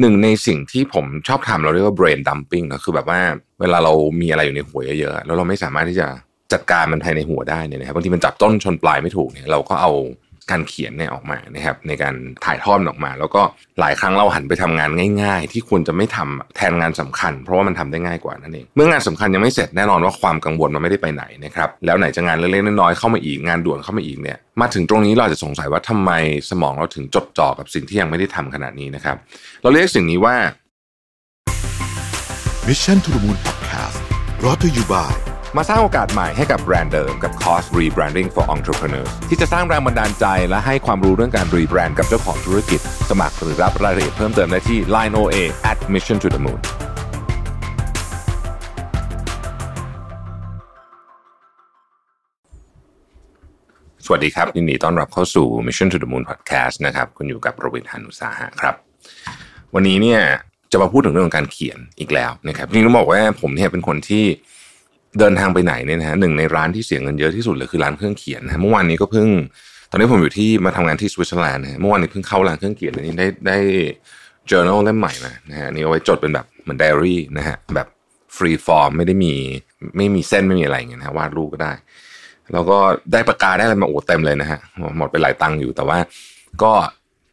หนึ่งในสิ่งที่ผมชอบทำเราเรียกว่า brain dumping นะคือแบบว่าเวลาเรามีอะไรอยู่ในหัวเยอะๆแล้วเราไม่สามารถที่จะจัดการมันภายในหัวได้เนี่ยนะครับบางทีมันจับต้นชนปลายไม่ถูกเนี่ยเราก็เอา การเขียนเนี่ยออกมานะครับในการถ่ายทอดออกมา แล้วก็หลายครั้งเราหันไปทำงานง่ายๆ ที่ควรจะไม่ทำแทนงานสำคัญ เพราะว่ามันทำได้ง่ายกว่านั่นเองเมื่องานสำคัญยังไม่เสร็จแน่นอนว่าความกังวลมันไม่ได้ไปไหนนะครับแล้วไหนจะงานเล็กๆน้อยๆเข้ามาอีกงานด่วนเข้ามาอีกเนี่ยมาถึงตรงนี้เราจะสงสัยว่าทำไมสมองเราถึงจดจ่อกับสิ่งที่ยังไม่ได้ทำขนาดนี้นะครับ เราเรียกสิ่งนี้ว่า Mission to the Moon Podcast รอ t ธออยู่บ่าย มาสร้างโอกาสใหม่ให้กับแบรนด์เดิมกับคอร์ส Rebranding for Entrepreneurs ที่จะสร้างแรงบันดาลใจและให้ความรู้เรื่องการรีแบรนด์กับเจ้าของธุรกิจ สมัครหรือรับรายละเอียดเพิ่มเติมได้ที่ line oa at mission to the moon สวัสดีครับ ยินดีต้อนรับเข้าสู่ Mission to the Moon Podcast นะครับ คุณอยู่กับรวิศ หาญอุตสาหะครับ วันนี้เนี่ยจะมาพูดถึงเรื่องของการเขียนอีกแล้วนะครับจริงๆต้องบอกว่าผมเนี่ยเป็นคนที่ เดินทางไปไหนเนี่ยนะฮะหนึ่งในร้านที่เสียเงินเยอะที่สุดเลยคือร้านเครื่องเขียนนะเมื่อวานนี้ก็เพิ่ง ตอนนี้ผมอยู่ที่มาทำงานที่สวิตเซอร์แลนด์นะเมื่อวานนี้เพิ่งเข้าร้านเครื่องเขียนอันนี้ได้ได้ journal เล่มใหม่มานะฮะนี่เอาไว้จดเป็นแบบเหมือนไดอารี่นะฮะแบบ free form ไม่ได้มีไม่มีเส้นไม่มีอะไรอย่างเงี้ยนะวาดรูปก็ได้ แล้วก็ได้ปากกาได้อะไรมาโอ้เต็มเลยนะฮะหมดไปหลายตังค์อยู่แต่ว่าก็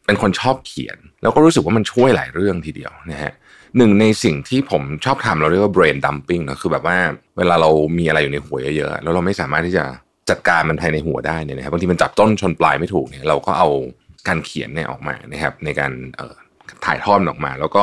เป็นคนชอบเขียน แล้วก็รู้สึกว่ามันช่วยหลายเรื่องทีเดียวนะฮะ หนึ่งในสิ่งที่ผมชอบทำเราเรียกว่า brain dumping ก็คือแบบว่าเวลาเรามีอะไรอยู่ในหัวเยอะๆแล้วเราไม่สามารถที่จะจัดการมันภายในหัวได้เนี่ยนะครับบางทีมันจับต้นชนปลายไม่ถูกเนี่ยเราก็เอาการเขียนเนี่ยออกมานะครับ ในการเอ่อถ่ายทอดออกมา แล้วก็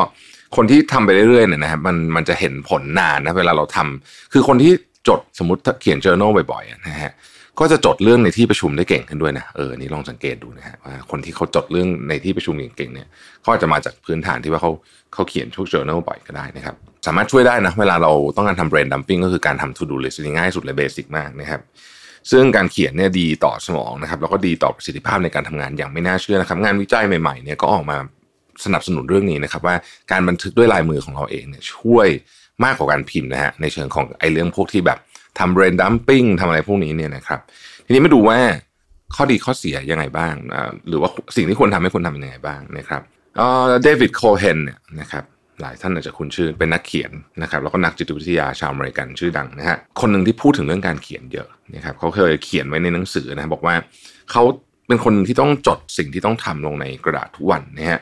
คนที่ทำไปเรื่อยๆเนี่ยนะครับมันมันจะเห็นผลนานนะเวลาเราทำคือคนที่จดสมมติเขียน journal บ่อยๆนะฮะ ก็จะจดเรื่องในที่ประชุมได้เก่งขึ้นด้วยนะเออนี่ลองสังเกตดูนะฮะว่าคนที่เขาจดเรื่องในที่ประชุมเก่งๆเนี่ยเขาอาจจะมาจากพื้นฐานที่ว่าเขาเขาเขียนพวก journal บ่อยก็ได้นะครับสามารถช่วยได้นะเวลาเราต้องการทำ brain dumping ก็คือการทำ to do list ง่ายสุดเลยเบสิกมากนะครับซึ่งการเขียนเนี่ยดีต่อสมองนะครับแล้วก็ดีต่อประสิทธิภาพในการทำงานอย่างไม่น่าเชื่อนะครับ งานวิจัยใหม่ๆเนี่ยก็ออกมาสนับสนุนเรื่องนี้นะครับ ว่าการบันทึกด้วยลายมือของเราเองเนี่ยช่วยมากกว่าการพิมพ์นะฮะในเชิงของไอ้เรื่องพวกที่แบบ ทำ brain dumping ทำอะไรพวกนี้เนี่ยนะครับ ทีนี้มาดูว่าข้อดีข้อเสียยังไงบ้าง หรือว่าสิ่งที่ควรทำให้ควรทำยังไงบ้างนะครับเดวิดโคเฮนเนี่ยนะครับหลายท่านอาจจะคุ้นชื่อเป็นนักเขียนนะครับแล้วก็นักจิตวิทยาชาวอเมริกันชื่อดังนะฮะคนหนึ่งที่พูดถึงเรื่องการเขียนเยอะนะครับเขาเคยเขียนไว้ในหนังสือนะบอกว่าเขาเป็นคนที่ต้องจดสิ่งที่ต้องทำลงในกระดาษทุกวันนะฮะ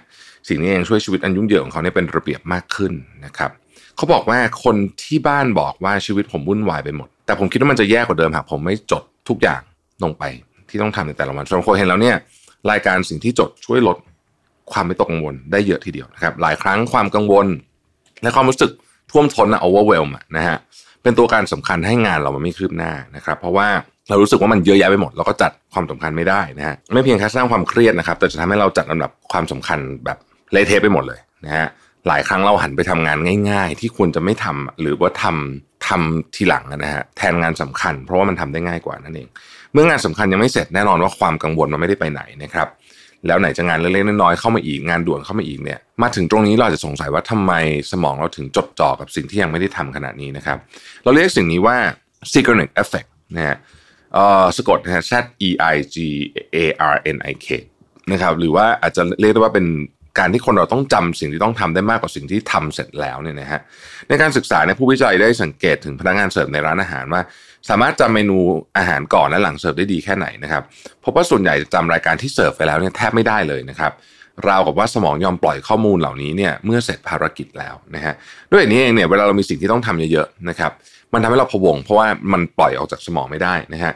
สิ่งนี้เองช่วยชีวิตอันยุ่งเหยิงของเขาเนี่ยเป็นระเบียบมากขึ้นนะครับเขาบอกว่าคนที่บ้านบอกว่าชีวิตผมวุ่นวายไปหมดแต่ผมคิดว่ามันจะแย่กว่าเดิมหากผมไม่จดทุกอย่างลงไปที่ต้องทำในแต่ละวันสำหรับคนเห็นแล้วเนี่ยรายการสิ่งที่จดช่วยลดความไม่ตกกังวลได้เยอะทีเดียวนะครับหลายครั้งความกังวล และความรู้สึกท่วมท้นอะ overwhelm นะฮะเป็นตัวการสำคัญให้งานเรามันไม่คืบหน้านะครับ เพราะว่าเรารู้สึกว่ามันเยอะแยะไปหมดเราก็จัดความสำคัญไม่ได้นะฮะไม่เพียงแค่สร้างความเครียดนะครับ แต่จะทำให้เราจัดลำดับความสำคัญแบบเละเทะไปหมดเลยนะฮะหลายครั้งเราหันไปทำงานง่าย ๆ ที่ควรจะไม่ทำหรือว่าทำ ทำทีหลังนะฮะแทนงานสำคัญ เพราะว่ามันทำได้ง่ายกว่านั่นเอง เมื่องานสำคัญยังไม่เสร็จแน่นอนว่าความกังวลมันไม่ได้ไปไหนนะครับแล้วไหนจะงานเล็กๆน้อยๆเข้ามาอีกงานด่วนเข้ามาอีกเนี่ยมาถึงตรงนี้เราจะสงสัยว่าทำไมสมองเราถึงจดจ่อกับสิ่งที่ยังไม่ได้ทำขนาดนี้นะครับ เราเรียกสิ่งนี้ว่า Zeigarnik Effect นะฮะเอ่อสะกดนะฮะ Z E I G A R N I K นะครับหรือว่าอาจจะเรียกได้ว่าเป็น การที่คนเราต้องจำสิ่งที่ต้องทำได้มากกว่าสิ่งที่ทำเสร็จแล้วเนี่ยนะฮะในการศึกษาเนี่ยผู้วิจัยได้สังเกตถึงพนักงานเสิร์ฟในร้านอาหารว่า สามารถจำเมนูอาหารก่อนและหลังเสิร์ฟได้ดีแค่ไหนนะครับพบว่าส่วนใหญ่จะจำรายการที่เสิร์ฟไปแล้วเนี่ยแทบไม่ได้เลยนะครับราวกับว่าสมองยอมปล่อยข้อมูลเหล่านี้เนี่ยเมื่อเสร็จภารกิจแล้วนะฮะด้วยนี้เองเนี่ยเวลาเรามีสิ่งที่ต้องทำเยอะๆนะครับมันทำให้เราพะวง เพราะว่ามันปล่อยออกจากสมองไม่ได้นะฮะ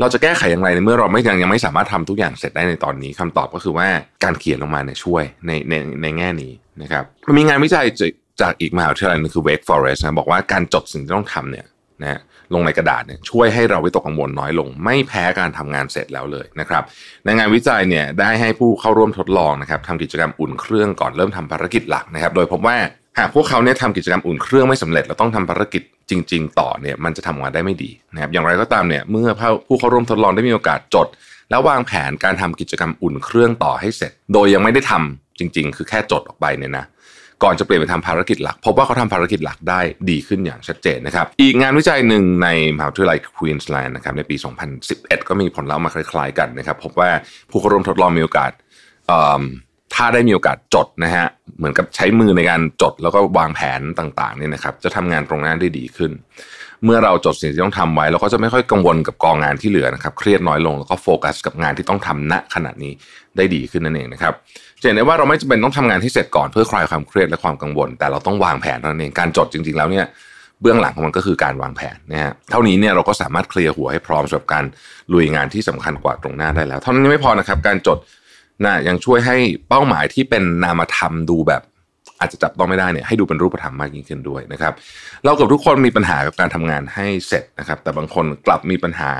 เราจะแก้ไขอย่างไรในเมื่อเราไม่ยังยังไม่สามารถทำทุกอย่างเสร็จได้ในตอนนี้คำตอบก็คือว่าการเขียนลงมาเนี่ยช่วยในในในแง่นี้นะครับมันมีงานวิจัยจากอีกมหาวิทยาลัยนึงคือ Wake Forest นะบอกว่าการจดสิ่งที่ต้องทำเนี่ยนะลงในกระดาษเนี่ยช่วยให้เราวิตกกังวลน้อยลง ไม่แพ้การทำงานเสร็จแล้วเลยนะครับในงานวิจัยเนี่ยได้ให้ผู้เข้าร่วมทดลองนะครับทำกิจกรรมอุ่นเครื่องก่อนเริ่มทำภารกิจหลักนะครับ โดยพบว่าหากพวกเขาเนี่ยทำกิจกรรมอุ่นเครื่องไม่สำเร็จแล้วต้องทำภารกิจ จริง ๆ ต่อเนี่ยมันจะทำงานได้ไม่ดีนะครับอย่างไรก็ตามเนี่ยเมื่อผู้เข้าร่วมทดลองได้มีโอกาสจด แล้ววางแผนการทำกิจกรรมอุ่นเครื่องต่อให้เสร็จ โดยยังไม่ได้ทำจริง ๆ คือแค่จดออกไปเนี่ยนะก่อนจะเปลี่ยนไปทำภารกิจหลัก พบว่าเขาทำภารกิจหลักได้ดีขึ้นอย่างชัดเจนนะครับ อีกงานวิจัยหนึ่งในมหาวิทยาลัยควีนส์แลนด์นะครับในปี 2011 ก็มีผลลัพธ์มาคล้ายๆกันนะครับ พบว่าผู้เข้าร่วมทดลองมีโอกาส ถ้าได้มีโอกาสจดนะฮะเหมือนกับใช้มือในการจดแล้วก็วางแผนต่างๆเนี่ยนะครับ จะทำงานตรงหน้าได้ดีขึ้น เมื่อเราจดสิ่งที่ต้องทำไว้เราก็จะไม่ค่อยกังวลกับกองงานที่เหลือนะครับ เครียดน้อยลงแล้วก็โฟกัสกับงานที่ต้องทำณขณะนี้ได้ดีขึ้นนั่นเองนะครับจะเห็นได้ว่าเราไม่จำเป็นต้องทำงานที่เสร็จก่อนเพื่อคลายความเครียดและความกังวล แต่เราต้องวางแผนนั่นเองการจดจริง ๆ แล้วเนี่ยเบื้องหลังของมันก็คือการวางแผนนะฮะเท่านี้เนี่ยเราก็สามารถเคลียร์หัวให้พร้อมสำหรับการลุยงานที่สำคัญกว่าตรงหน้าได้แล้ว เท่านั้นไม่พอนะครับการจด นะยังช่วยให้เป้าหมายที่เป็นนามธรรมดูแบบอาจจะจับต้องไม่ได้เนี่ยให้ดูเป็นรูปธรรมมากยิ่งขึ้นด้วยนะครับ เรากับทุกคนมีปัญหากับการทำงานให้เสร็จนะครับ แต่บางคนกลับมีปัญหา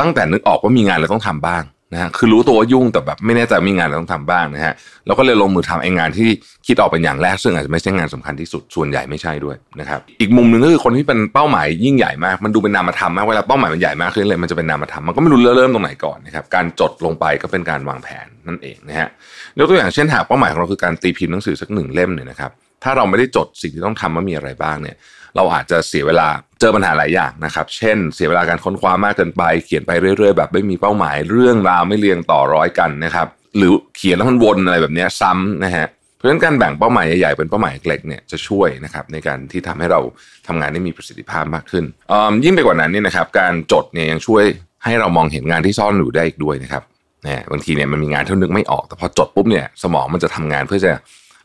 ตั้งแต่นึกออกว่ามีงานแล้วต้องทำบ้าง นะฮะคือรู้ตัวว่ายุ่งแต่แบบไม่แน่ใจมีงานอะไรต้องทำบ้างนะฮะเราก็เลยลงมือทำไอ้งานที่คิดออกเป็นอย่างแรก ซึ่งอาจจะไม่ใช่งานสำคัญที่สุดส่วนใหญ่ไม่ใช่ด้วยนะครับอีกมุมหนึ่งก็คือคนที่เป็นเป้าหมายยิ่งใหญ่มาก มันดูเป็นนามธรรมมากเวลาเป้าหมายมันใหญ่มากขึ้นเลยมันจะเป็นนามธรรมมันก็ไม่รู้เริ่มตรงไหนก่อนนะครับการจดลงไปก็เป็นการวางแผนนั่นเองนะฮะยกตัวอย่างเช่นหากเป้าหมายของเราคือการตีพิมพ์หนังสือสักหนึ่งเล่มเนี่ยนะครับถ้าเราไม่ได้จดสิ่งที่ต้องทำว่ามีอะไรบ้างเนี่ย เราอาจจะเสียเวลาเจอปัญหาหลายอย่างนะครับ เช่น เสียเวลาการค้นคว้ามากเกินไป เขียนไปเรื่อย ๆ แบบไม่มีเป้าหมาย เรื่องราวไม่เรียงต่อร้อยกันนะครับ หรือเขียนแล้วมันวนอะไรแบบนี้ซ้ำนะฮะเพราะฉะนั้นการแบ่งเป้าหมายใหญ่ๆเป็นเป้าหมายเล็กเนี่ยจะช่วยนะครับในการที่ทำให้เราทำงานได้มีประสิทธิภาพมากขึ้นยิ่งไปกว่านั้นเนี่ยนะครับการจดเนี่ยยังช่วยให้เรามองเห็นงานที่ซ่อนอยู่ได้อีกด้วยนะครับนะบางทีเนี่ยมันมีงานที่นึกไม่ออก แต่พอจดปุ๊บเนี่ยสมองมันจะทำงานเพื่อจะ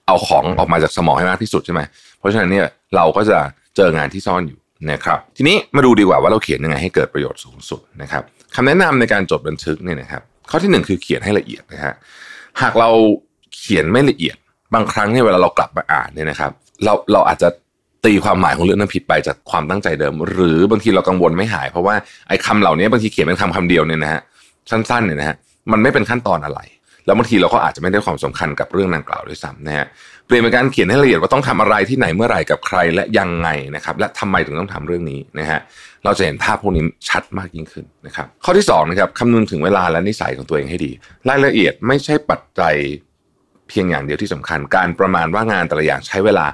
เอาของออกมาจากสมองให้มากที่สุดใช่ไหมเพราะฉะนั้นเนี่ยเราก็จะ เจองานที่ซ่อนอยู่นะครับทีนี้มาดูดีกว่าว่าเราเขียนยังไงให้เกิดประโยชน์สูงสุดนะครับคำแนะนำในการจดบันทึกเนี่ยนะครับ ข้อที่หนึ่งคือเขียนให้ละเอียดนะฮะหากเราเขียนไม่ละเอียด บางครั้งเนี่ยเวลาเรากลับมาอ่านเนี่ยนะครับ เราเราอาจจะตีความหมายของเรื่องนั้นผิดไปจากความตั้งใจเดิม หรือบางทีเรากังวลไม่หาย เพราะว่าไอ้คาเหล่านี้บางทีเขียนเป็นคำคำเดียวเนี่ยนะฮะสั้นๆเนี่ยนะฮะมันไม่เป็นขั้นตอนอะไร แล้วบางทีเราก็อาจจะไม่ได้ความสำคัญกับเรื่องดังกล่าวด้วยซ้ำนะฮะเปลี่ยนเป็นการเขียนให้ละเอียดว่าต้องทำอะไรที่ไหนเมื่อไหร่กับใครและยังไงนะครับ และทำไมถึงต้องทำเรื่องนี้นะฮะเราจะเห็นภาพพวกนี้ชัดมากยิ่งขึ้นนะครับ ข้อที่2นะครับคำนึงถึงเวลาและนิสัยของตัวเองให้ดี รายละเอียดไม่ใช่ปัจจัยเพียงอย่างเดียวที่สำคัญ การประมาณว่างานแต่ละอย่างใช้เวลา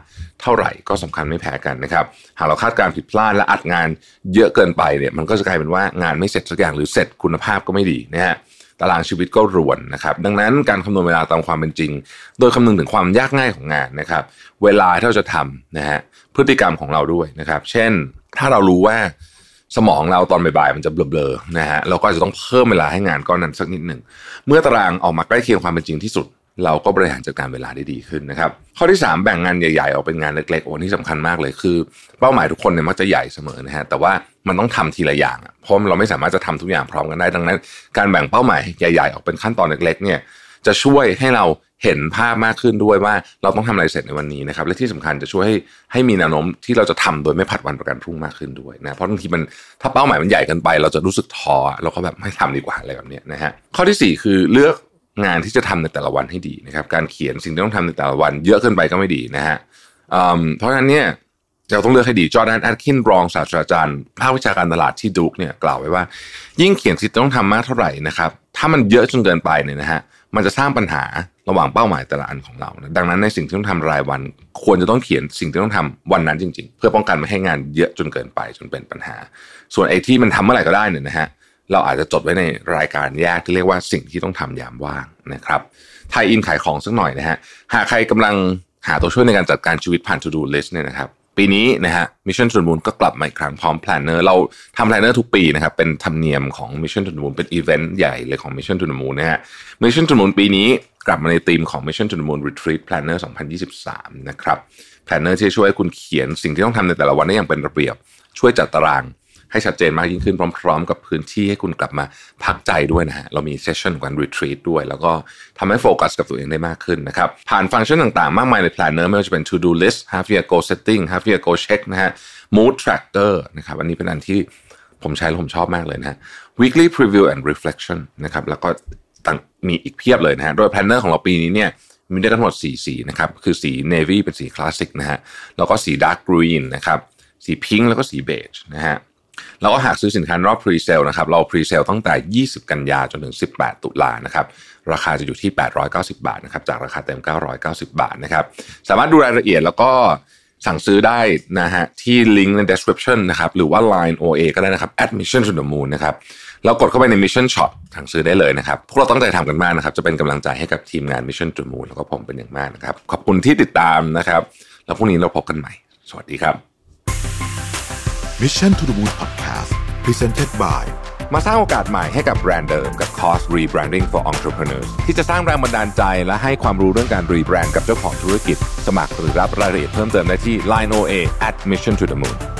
เท่าไหร่ก็สำคัญไม่แพ้กันนะครับหากเราคาดการผิดพลาดและอัดงานเยอะเกินไปเนี่ยมันก็จะกลายเป็นว่างานไม่เสร็จสักอย่างหรือเสร็จคุณภาพก็ไม่ดีนะฮะ ตารางชีวิตก็รวนนะครับดังนั้นการคำนวณเวลาตามความเป็นจริง โดยคำนึงถึงความยากง่ายของงานนะครับเวลาที่เราจะทำนะฮะพฤติกรรมของเราด้วยนะครับ เช่นถ้าเรารู้ว่าสมองเราตอนบ่ายๆมันจะเบลอๆนะฮะเราก็จะต้องเพิ่มเวลาให้งานก้อนนั้นสักนิดหนึ่งเมื่อตารางออกมาใกล้เคียงความเป็นจริงที่สุด เราก็บริหารจัดการเวลาได้ดีขึ้นนะครับ ข้อที่ 3 แบ่งงานใหญ่ๆออกเป็นงานเล็กๆโอ้นี่สำคัญมากเลยคือ เป้าหมายทุกคนเนี่ยมักจะใหญ่เสมอนะฮะแต่ว่ามันต้องทำทีละอย่างเพราะเราไม่สามารถจะทำทุกอย่างพร้อมกันได้ดังนั้น การแบ่งเป้าหมายใหญ่ๆออกเป็นขั้นตอนเล็ก ๆ เนี่ยจะช่วยให้เราเห็นภาพมากขึ้นด้วยว่าเราต้องทำอะไรเสร็จในวันนี้นะครับ และที่สำคัญจะช่วยให้ให้มีแนวโน้มที่เราจะทำโดยไม่ผัดวันประกันพรุ่งมากขึ้นด้วยนะเพราะบางทีมันถ้าเป้าหมายมันใหญ่เกินไป เราจะรู้สึกท้อเราก็แบบไม่ทำดีกว่าอะไรแบบนี้นะฮะข้อที่ 4 คือเลือก งานที่จะทำในแต่ละวันให้ดีนะครับ การเขียนสิ่งที่ต้องทำในแต่ละวัน เยอะเกินไปก็ไม่ดีนะฮะเพราะฉะนั้นเนี่ยเราต้องเลือกให้ดีจอร์แดนแอดคินรองศาสตราจารย์ภาควิชาการตลาดที่ดุกเนี่ยกล่าวไว้ว่า ยิ่งเขียนสิ่งที่ต้องทำมากเท่าไหร่นะครับ ถ้ามันเยอะจนเกินไปเนี่ยนะฮะมันจะสร้างปัญหาระหว่างเป้าหมายแต่ละอันของเรานะดังนั้นในสิ่งที่ต้องทำรายวัน ควรจะต้องเขียนสิ่งที่ต้องทำวันนั้นจริง ๆ เพื่อป้องกันไม่ให้งานเยอะจนเกินไปจนเป็นปัญหา ส่วนไอ้ที่มันทำเมื่อไหร่ก็ได้เนี่ยนะฮะ เราอาจจะจดไว้ในรายการแยกที่เรียกว่าสิ่งที่ต้องทำยามว่างนะครับไทยอินขายของสักหน่อยนะฮะหากใครกำลังหาตัวช่วยในการจัดการชีวิตผ่าน To Do List เนี่ยนะครับปีนี้นะฮะ Mission to the Moon ก็กลับมาอีกครั้งพร้อม Planner เราทำ Planner ทุกปีนะครับเป็นธรรมเนียมของ Mission to the Moon เป็นอีเวนต์ใหญ่เลยของ Mission to the Moon นะฮะ Mission to the Moon ปีนี้กลับมาในธีมของ Mission to the Moon Retreat Planner 2023 นะครับ Planner ที่ช่วยคุณเขียนสิ่งที่ต้องทำในแต่ละวันได้อย่างเป็นระเบียบ ช่วยจัดตาราง ให้ชัดเจนมากยิ่งขึ้นพร้อม ๆ กับพื้นที่ให้คุณกลับมาพักใจด้วยนะฮะเรามีเซสชั่นการรีทรีตด้วย แล้วก็ทำให้โฟกัสกับตัวเองได้มากขึ้นนะครับผ่านฟังก์ชันต่างๆ มากมายใน Planner ไม่ว่าจะเป็น To Do List Half Year Goal Setting Half Year Goal Check นะฮะ Mood Tracker นะครับอันนี้เป็นอันที่ผมใช้แล้วผมชอบมากเลยนะฮะ Weekly Preview and Reflection นะครับแล้วก็ต่างมีอีกเพียบเลยนะฮะโดย Planner ของเราปีนี้เนี่ยมีได้ทั้งหมด4สีนะครับคือสี Navy เป็นสีคลาสสิกนะฮะแล้วก็สี Dark Green นะครับสี pink แล้วก็สี beige นะฮะ แล้วก็หากซื้อสินค้ารอบ pre-sale นะครับเรา pre-sale ตั้งแต่ 20 กันยาจนถึง 18 ตุลานะครับราคาจะอยู่ที่ 890 บาทนะครับจากราคาเต็ม 990 บาทนะครับสามารถดูรายละเอียดแล้วก็สั่งซื้อได้นะฮะที่ลิงก์ใน description นะครับหรือว่า Line OA ก็ได้นะครับ add Mission to the Moon นะครับแล้วกดเข้าไปใน Mission Shop สั่งซื้อได้เลยนะครับ พวกเราตั้งใจทำกันมากนะครับ จะเป็นกำลังใจให้กับทีมงาน Mission to the Moon แล้วก็ผมเป็นอย่างมากนะครับ ขอบคุณที่ติดตามนะครับ แล้วพรุ่งนี้เราพบกันใหม่ สวัสดีครับ Mission to the Moon Podcast Presented by มาสร้างโอกาสใหม่ให้กับแบรนด์เดิมกับ Cost Rebranding for Entrepreneurs ที่จะสร้างแรงบันดาลใจและให้ความรู้เรื่องการรีแบรนด์กับเจ้าของธุรกิจ สมัครหรือรับรายละเอียดเพิ่มเติมได้ที่ Line OA at Mission to the Moon